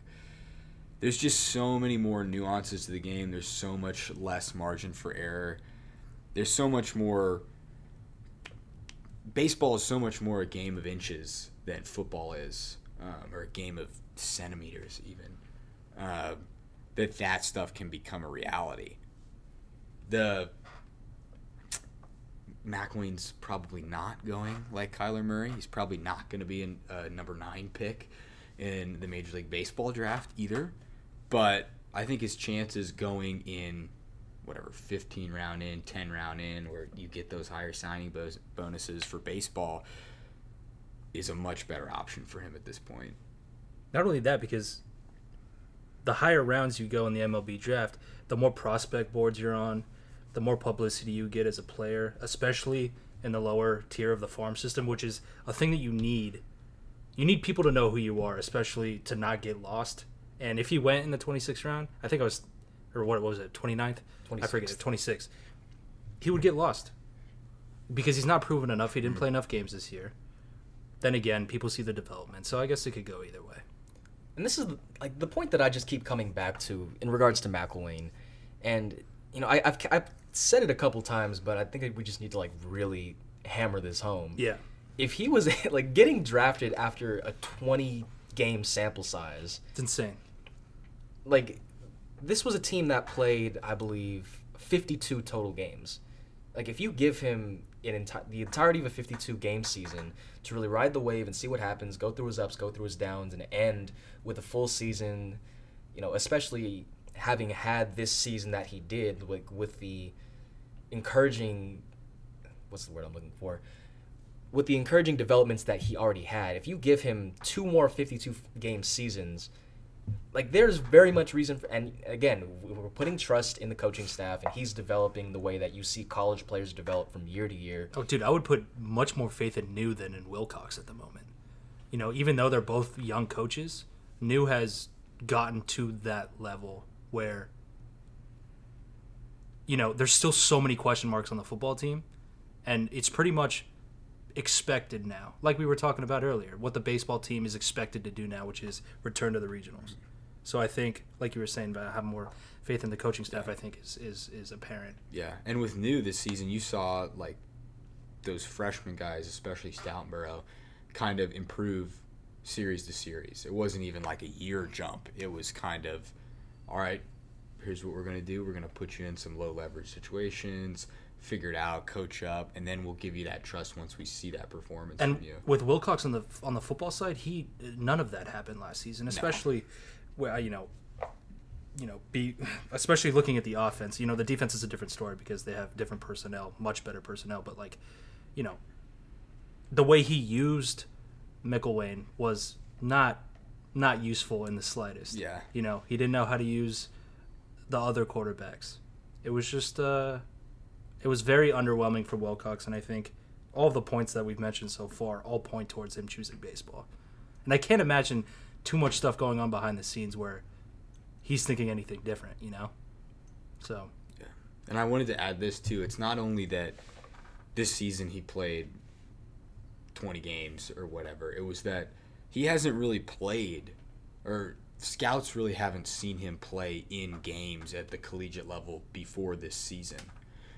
there's just so many more nuances to the game. There's so much less margin for error. There's so much more. Baseball is so much more a game of inches than football is, um, or a game of centimeters even. Uh, that that stuff can become a reality. The McIlwain's probably not going like Kyler Murray. He's probably not going to be a uh, number nine pick in the Major League Baseball draft either. But I think his chances going in whatever 15 round in, 10 round in, where you get those higher signing bo- bonuses for baseball, is a much better option for him at this point. Not only that, because the higher rounds you go in the MLB draft, the more prospect boards you're on, the more publicity you get as a player, especially in the lower tier of the farm system, which is a thing that you need. You need people to know who you are, especially to not get lost. And if he went in the 26th round, I think I was, or what was it, 29th? I forget 26th. 26. He would get lost because he's not proven enough. He didn't mm. play enough games this year. Then again, people see the development, so I guess it could go either way. And this is like the point that I just keep coming back to in regards to McIlwain, and you know I, I've I've said it a couple times, but I think we just need to like really hammer this home. Yeah. If he was like getting drafted after a 20 game sample size, It's insane. like this was a team that played, I believe, 52 total games. Like if you give him an enti- the entirety of a 52 game season to really ride the wave and see what happens, go through his ups, go through his downs, and end with a full season, you know, especially having had this season that he did, like with the encouraging, what's the word I'm looking for? with the encouraging developments that he already had, if you give him two more 52 game seasons, like there's very much reason for, and again, we're putting trust in the coaching staff and he's developing the way that you see college players develop from year to year. Oh, dude, I would put much more faith in Neu than in Wilcox at the moment. You know, even though they're both young coaches, Neu has gotten to that level where you know, there's still so many question marks on the football team and it's pretty much expected now. Like we were talking about earlier, what the baseball team is expected to do now, which is return to the regionals. So I think, like you were saying, about having more faith in the coaching staff, I think is is, is apparent. Yeah, and with Neu this season, you saw like those freshman guys, especially Stoutenborough, kind of improve series to series. It wasn't even like a year jump. It was kind of, all right, here's what we're gonna do. We're gonna put you in some low leverage situations figure it out, coach up, and then we'll give you that trust once we see that performance And from you. with Wilcox on the on the football side, he none of that happened last season, especially where you know, you know, be especially looking at the offense. You know, the defense is a different story because they have different personnel, much better personnel. But like, you know, the way he used McIlwain was not not useful in the slightest. Yeah. You know, he didn't know how to use the other quarterbacks. It was just uh it was very underwhelming for Wilcox and I think all the points that we've mentioned so far all point towards him choosing baseball. And I can't imagine too much stuff going on behind the scenes where he's thinking anything different, you know? So, Yeah. And I wanted to add this too. It's not only that this season he played 20 games or whatever. It was that he hasn't really played or scouts really haven't seen him play in games at the collegiate level before this season.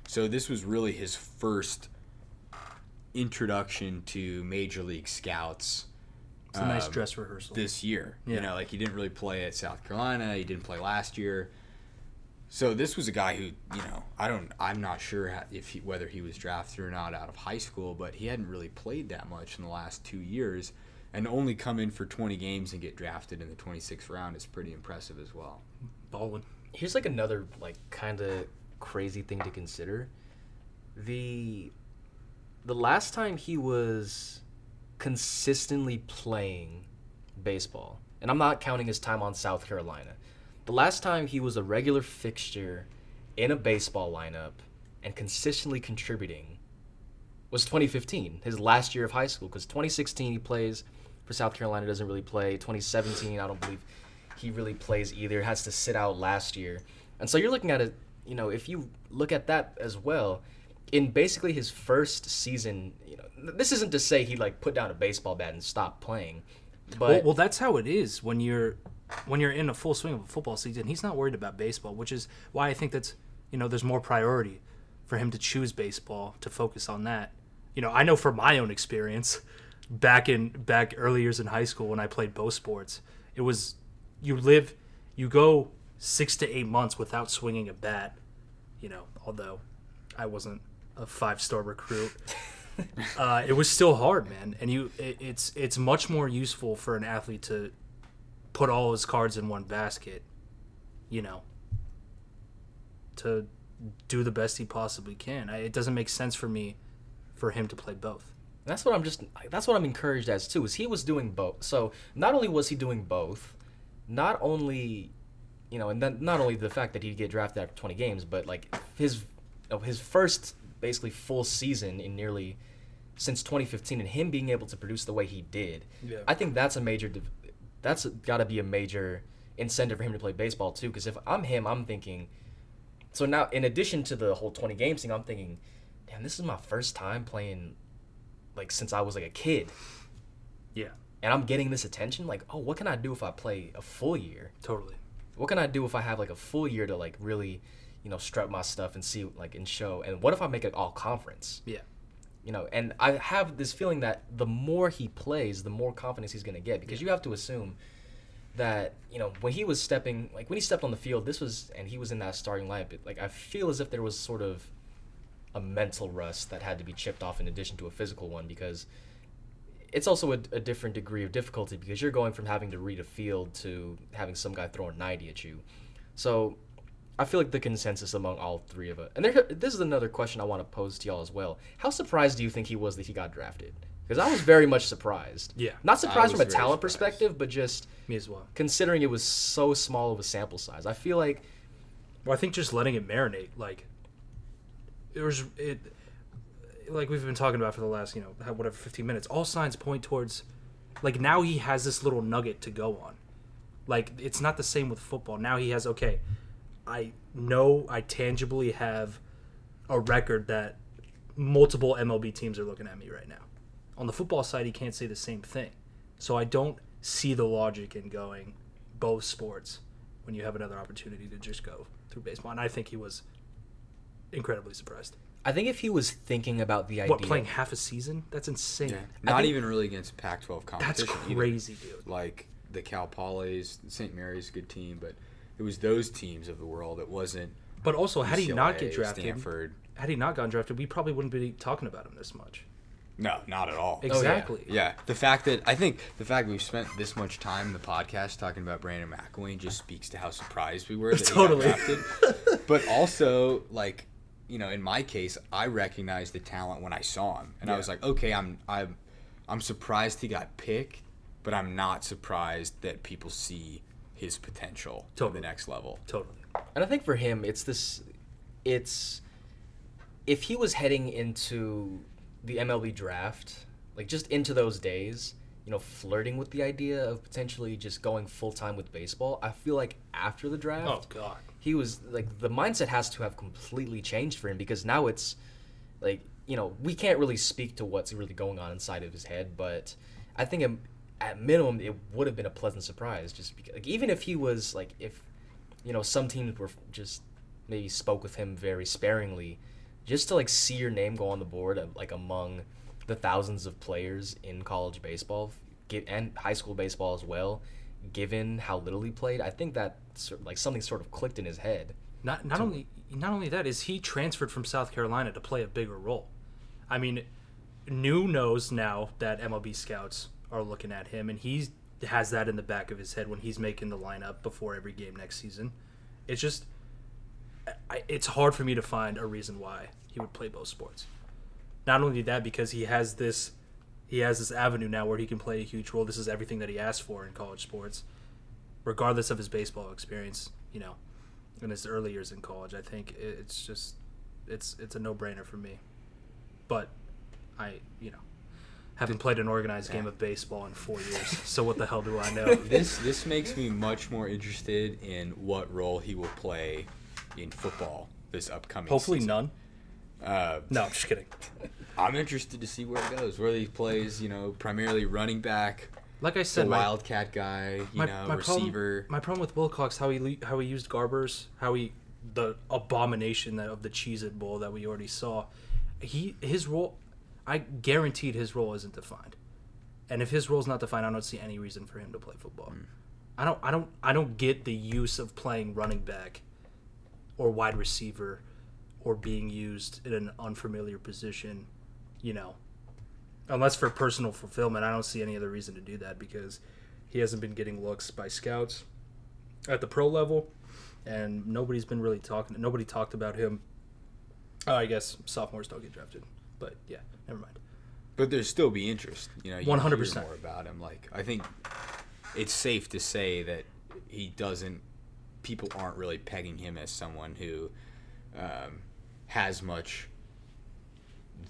So this was really his first introduction to major league scouts it's a nice Um, dress rehearsal. this year. Yeah. You know, like he didn't really play at South Carolina. He didn't play last year. So this was a guy who, you know, I don't, I'm not sure ha- if he, whether he was drafted or not out of high school, but he hadn't really played that much in the last two years, and only come in for 20 games and get drafted in the 26th round is pretty impressive as well. Baldwin. Here's like another like kind of crazy thing to consider. The the last time he was consistently playing baseball, and I'm not counting his time on South Carolina. The last time he was a regular fixture in a baseball lineup and consistently contributing was 2015, his last year of high school. Because 2016 he plays for South Carolina, doesn't really play. 2017, I don't believe he really plays either. Has to sit out last year, and so you're looking at it. You know, if you look at that as well, in basically his first season, you know, this isn't to say he like put down a baseball bat and stopped playing, but well, well, that's how it is when you're when you're in a full swing of a football season. He's not worried about baseball, which is why I think that's you know there's more priority for him to choose baseball to focus on that. You know, I know from my own experience back in back early years in high school when I played both sports, it was you live you go six to eight months without swinging a bat. You know, although I wasn't a five star recruit uh, it was still hard, man. And you, it, it's it's much more useful for an athlete to put all his cards in one basket, you know, to do the best he possibly can. I, it doesn't make sense for me for him to play both. That's what I'm just. That's what I'm encouraged as too. Is he was doing both. So not only was he doing both, not only, you know, and then not only the fact that he'd get drafted after 20 games, but like his, of his first basically full season in nearly since 2015, and him being able to produce the way he did. Yeah. I think that's a major. That's got to be a major incentive for him to play baseball too. Because if I'm him, I'm thinking. So now, in addition to the whole 20 games thing, I'm thinking, damn, this is my first time playing like since I was like a kid. Yeah, And I'm getting this attention. Like, oh, what can I do if I play a full year? totally. What can I do if I have like a full year to like really, you know, strut my stuff and see like and show? And what if I make it all conference? Yeah. You know, and I have this feeling that the more he plays, the more confidence he's gonna get because you have to assume that you know when he was stepping like when he stepped on the field, this was and he was in that starting lineup. It, like I feel as if there was sort of a mental rust that had to be chipped off in addition to a physical one because it's also a, a different degree of difficulty because you're going from having to read a field to having some guy throwing 90 at you. So I feel like the consensus among all three of us, and there, this is another question I want to pose to y'all as well. How surprised do you think he was that he got drafted? Because I was very much surprised. Yeah. Not surprised from a talent surprised. perspective, but just Me as well. considering it was so small of a sample size. I feel like Well, I think just letting it marinate, like it was it, like we've been talking about for the last you know whatever fifteen minutes. All signs point towards, like now he has this little nugget to go on. Like it's not the same with football. Now he has okay, I know I tangibly have a record that multiple MLB teams are looking at me right now. On the football side, he can't say the same thing. So I don't see the logic in going both sports when you have another opportunity to just go through baseball. And I think he was incredibly surprised. I think if he was thinking about the idea, What, playing half a season? That's insane. Not think- even really against Pac-12 That's competition. either. crazy, dude. Like the Cal Polys, St. Mary's, good team, but it was those teams of the world. It wasn't. But also, had he not get UCLA, drafted, Stanford. had he not gotten drafted, we probably wouldn't be talking about him this much. No, not at all. Oh, exactly. Yeah, the fact that I think the fact we've spent this much time in the podcast talking about Brandon McIlwain just speaks to how surprised we were that Totally. he got drafted. but also, like, you know, in my case, I recognized the talent when I saw him, and I was like, okay, I'm I'm I'm surprised he got picked, but I'm not surprised that people see his potential to the next level. Totally. And I think for him, it's this. It's if he was heading into the MLB draft, like just into those days, you know, flirting with the idea of potentially just going full time with baseball. I feel like after the draft, Oh God. He was like the mindset has to have completely changed for him because now it's like you know we can't really speak to what's really going on inside of his head, but I think um, at minimum it would have been a pleasant surprise just because like even if he was like if you know some teams were just maybe spoke with him very sparingly just to like see your name go on the board like among the thousands of players in college baseball get and high school baseball as well given how little he played i think that sort- like something sort of clicked in his head Not not only not only that is he transferred from South Carolina to play a bigger role. I mean, Neu knows now that MLB scouts are looking at him, and he has that in the back of his head when he's making the lineup before every game next season. It's just, I, it's hard for me to find a reason why he would play both sports. Not only that, because he has this, he has this avenue now where he can play a huge role. This is everything that he asked for in college sports, regardless of his baseball experience. You know, in his early years in college. I think it's just it's it's a no brainer for me. But I you know haven't played an organized game of baseball in four years, so what the hell do I know? This this makes me much more interested in what role he will play in football this upcoming. Hopefully season. none. Uh, No, I'm just kidding. I'm interested to see where it goes. Where he plays, you know, primarily running back, Like I the said, my, wildcat guy, you my, know, my receiver. Problem, my problem with Wilcox, how he how he used Garbers, how he the abomination that, of the Cheez It Bowl that we already saw. He his role, I guaranteed his role isn't defined, and if his role's not defined, I don't see any reason for him to play football. I don't I don't I don't get the use of playing running back, or wide receiver, or being used in an unfamiliar position, you know, unless for personal fulfillment, I don't see any other reason to do that because he hasn't been getting looks by scouts at the pro level, and nobody's been really talking. Nobody talked about him. Oh, I guess sophomores don't get drafted, but yeah, never mind. But there'd still be interest. You know, 100%. more about him. Like I think it's safe to say that he doesn't. People aren't really pegging him as someone who um, has much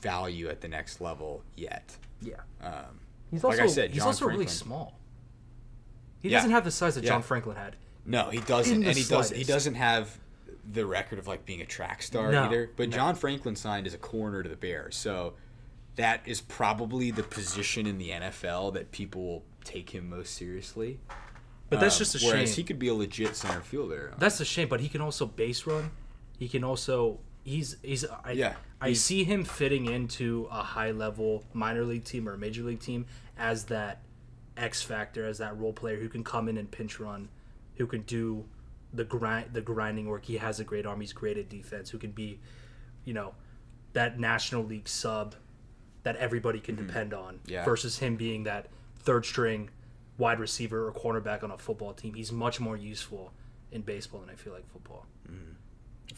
value at the next level yet. Yeah, Um, he's like also I said, he's John also really small. He Yeah. doesn't have the size that John Franklin had. No, he doesn't, and he doesn't. He doesn't have the record of like being a track star No, either. But no. John Franklin signed as a corner to the Bears, so that is probably the position in the NFL that people will take him most seriously. But that's Um, just a whereas shame. he could be a legit center fielder. That's a shame, but he can also base run. He can also he's he's I, Yeah, I he's- see him fitting into a high level minor league team or major league team as that X factor, as that role player who can come in and pinch run, who can do the grind the grinding work. He has a great arm. He's great at defense. Who can be, you know, that National League sub that everybody can depend on. Mm-hmm. Yeah. Versus him being that third string wide receiver or cornerback on a football team. He's much more useful in baseball than I feel like football.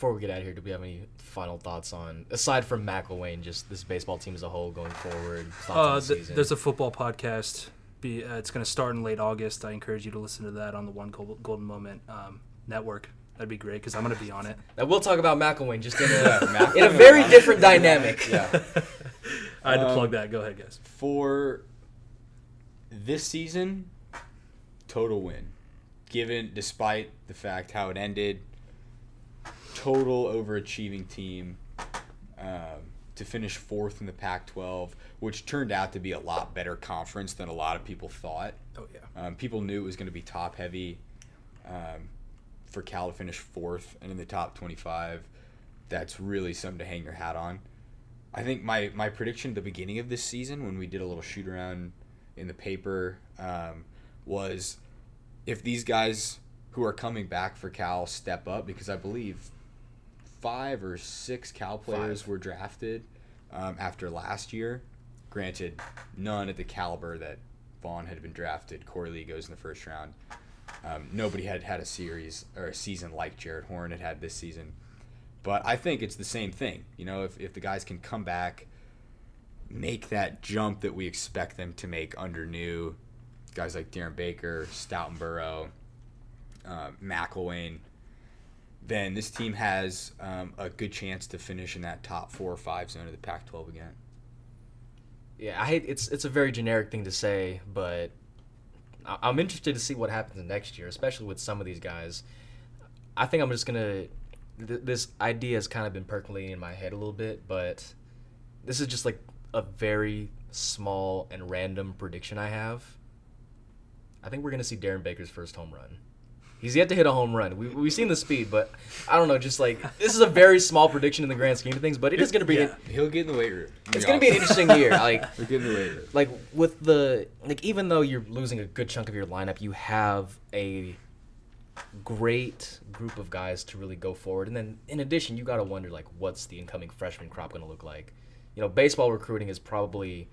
Before we get out of here, do we have any final thoughts on aside from McIlwain, just this baseball team as a whole going forward? Thoughts on Uh, the th- season? there's a football podcast. Be uh, it's going to start in late August. I encourage you to listen to that on the One Golden Moment um, network. That'd be great because I'm going to be on it. Now, we'll talk about McIlwain just in a McIlwain in a very different dynamic. Yeah. I had to Um, plug that. Go ahead, guys. For this season, total win. Given, despite the fact how it ended, total overachieving team um, to finish fourth in the Pac 12, which turned out to be a lot better conference than a lot of people thought. Oh yeah. Um, people knew it was going to be top heavy. Um, for Cal to finish fourth and in the top 25, that's really something to hang your hat on. I think my, my prediction at the beginning of this season, when we did a little shoot around in the paper, um, was if these guys who are coming back for Cal step up, because I believe five or six Cal players Five. were drafted um, after last year. Granted, none at the caliber that Vaughn had been drafted. Korey Lee goes in the first round. Um, nobody had had a series or a season like Jared Horn had had this season. But I think it's the same thing. You know, if, if the guys can come back, make that jump that we expect them to make under new guys like Darren Baker, Stoutenborough, uh, McIlwain, then this team has um, a good chance to finish in that top four or five zone of the Pac-12 again. Yeah, I hate it's it's a very generic thing to say, but I'm interested to see what happens next year, especially with some of these guys. I think I'm just gonna. Th- this idea has kind of been percolating in my head a little bit, but this is just like a very small and random prediction I have. I think we're gonna see Darren Baker's first home run. He's yet to hit a home run. We, we've seen the speed, but I don't know. Just like this is a very small prediction in the grand scheme of things, but it is gonna be. Yeah. He'll get in the weight room. It's gonna be an interesting year. Like He'll get in the weight room. like with the like even though you're losing a good chunk of your lineup, you have a great group of guys to really go forward. And then in addition, you got to wonder like what's the incoming freshman crop going to look like? You know, baseball recruiting is probably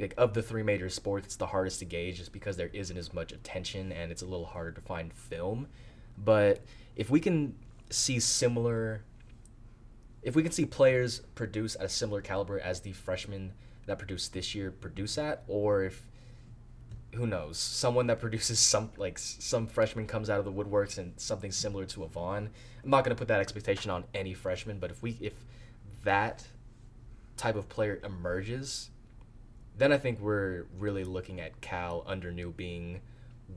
like of the three major sports, it's the hardest to gauge just because there isn't as much attention and it's a little harder to find film. But if we can see similar if we can see players produce at a similar caliber as the freshmen that produced this year produce at, or if who knows, someone that produces some like some freshman comes out of the woodworks and something similar to a Vaughn. I'm not gonna put that expectation on any freshman, but if we if that type of player emerges, then I think we're really looking at Cal under Neu being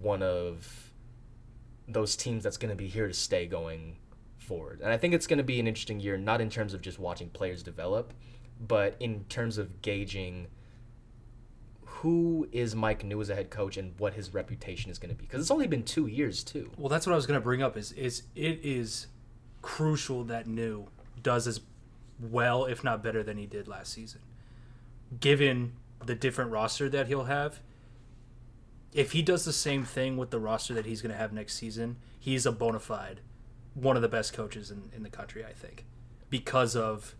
one of those teams that's going to be here to stay going forward. And I think it's going to be an interesting year, not in terms of just watching players develop, but in terms of gauging who is Mike Neu as a head coach and what his reputation is going to be. Because it's only been two years, too. Well, that's what I was going to bring up. Is is it is crucial that Neu does as well, if not better, than he did last season, given the different roster that he'll have. If he does the same thing with the roster that he's going to have next season, he's a bona fide one of the best coaches in, in the country, I think, because of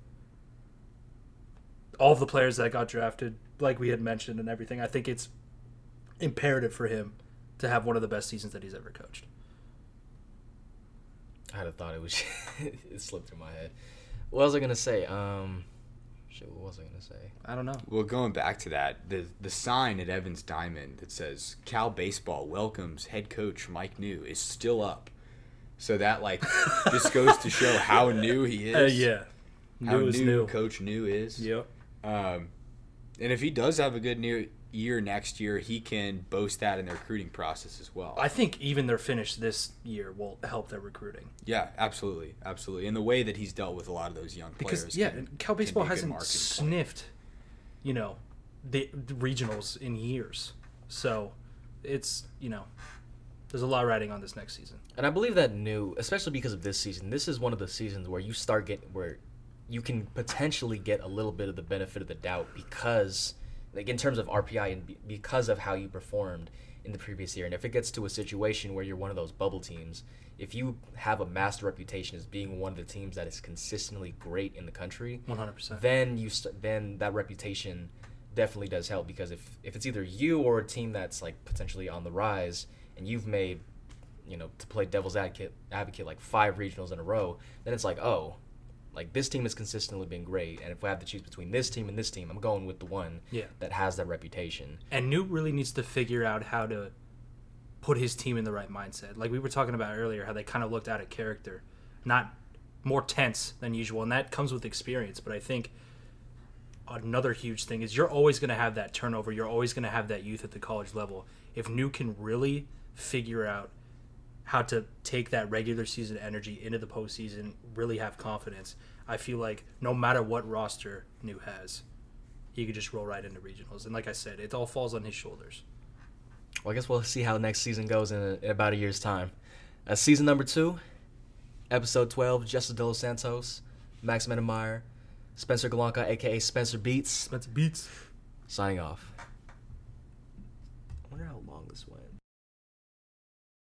all of the players that got drafted, like we had mentioned, and everything. I think it's imperative for him to have one of the best seasons that he's ever coached. I had a thought it was it slipped through my head. What was I going to say? Um, shit, what was I going to say? I don't know. Well, going back to that, the the sign at Evans Diamond that says Cal Baseball welcomes head coach Mike Neu is still up. So that like just goes to show how new he is. Uh, yeah, How new is new new. Coach Neu is. Yep. Um, and if he does have a good new year next year, he can boast that in the recruiting process as well. I think even their finish this year will help their recruiting yeah, absolutely, absolutely. And the way that he's dealt with a lot of those young because players. yeah, can- Cal baseball hasn't marketing point. sniffed, you know, the, the regionals in years. So it's you know, there's a lot riding on this next season. And I believe that Neu, especially because of this season, this is one of the seasons where you start getting where you can potentially get a little bit of the benefit of the doubt because, like in terms of RPI and be, because of how you performed in the previous year. And if it gets to a situation where you're one of those bubble teams, if you have a master reputation as being one of the teams that is consistently great in the country, 100%. then you st- then that reputation definitely does help because if if it's either you or a team that's like potentially on the rise and you've made you know, to play devil's advocate, advocate like five regionals in a row, then it's like, oh, like this team has consistently been great, and if I have to choose between this team and this team, I'm going with the one Yeah. that has that reputation. And Neu really needs to figure out how to put his team in the right mindset. Like we were talking about earlier, how they kind of looked out of character, not more tense than usual, and that comes with experience. But I think another huge thing is you're always going to have that turnover. You're always going to have that youth at the college level. If Neu can really figure out how to take that regular season energy into the postseason, really have confidence, I feel like no matter what roster Neu has, he could just roll right into regionals. And like I said, it all falls on his shoulders. Well, I guess we'll see how next season goes in, in about a year's time. Uh, season number two, episode 12, Justice De Los Santos, Max Menemeyer, Spencer Galanka, aka Spencer Beats, Spencer Beats. signing off.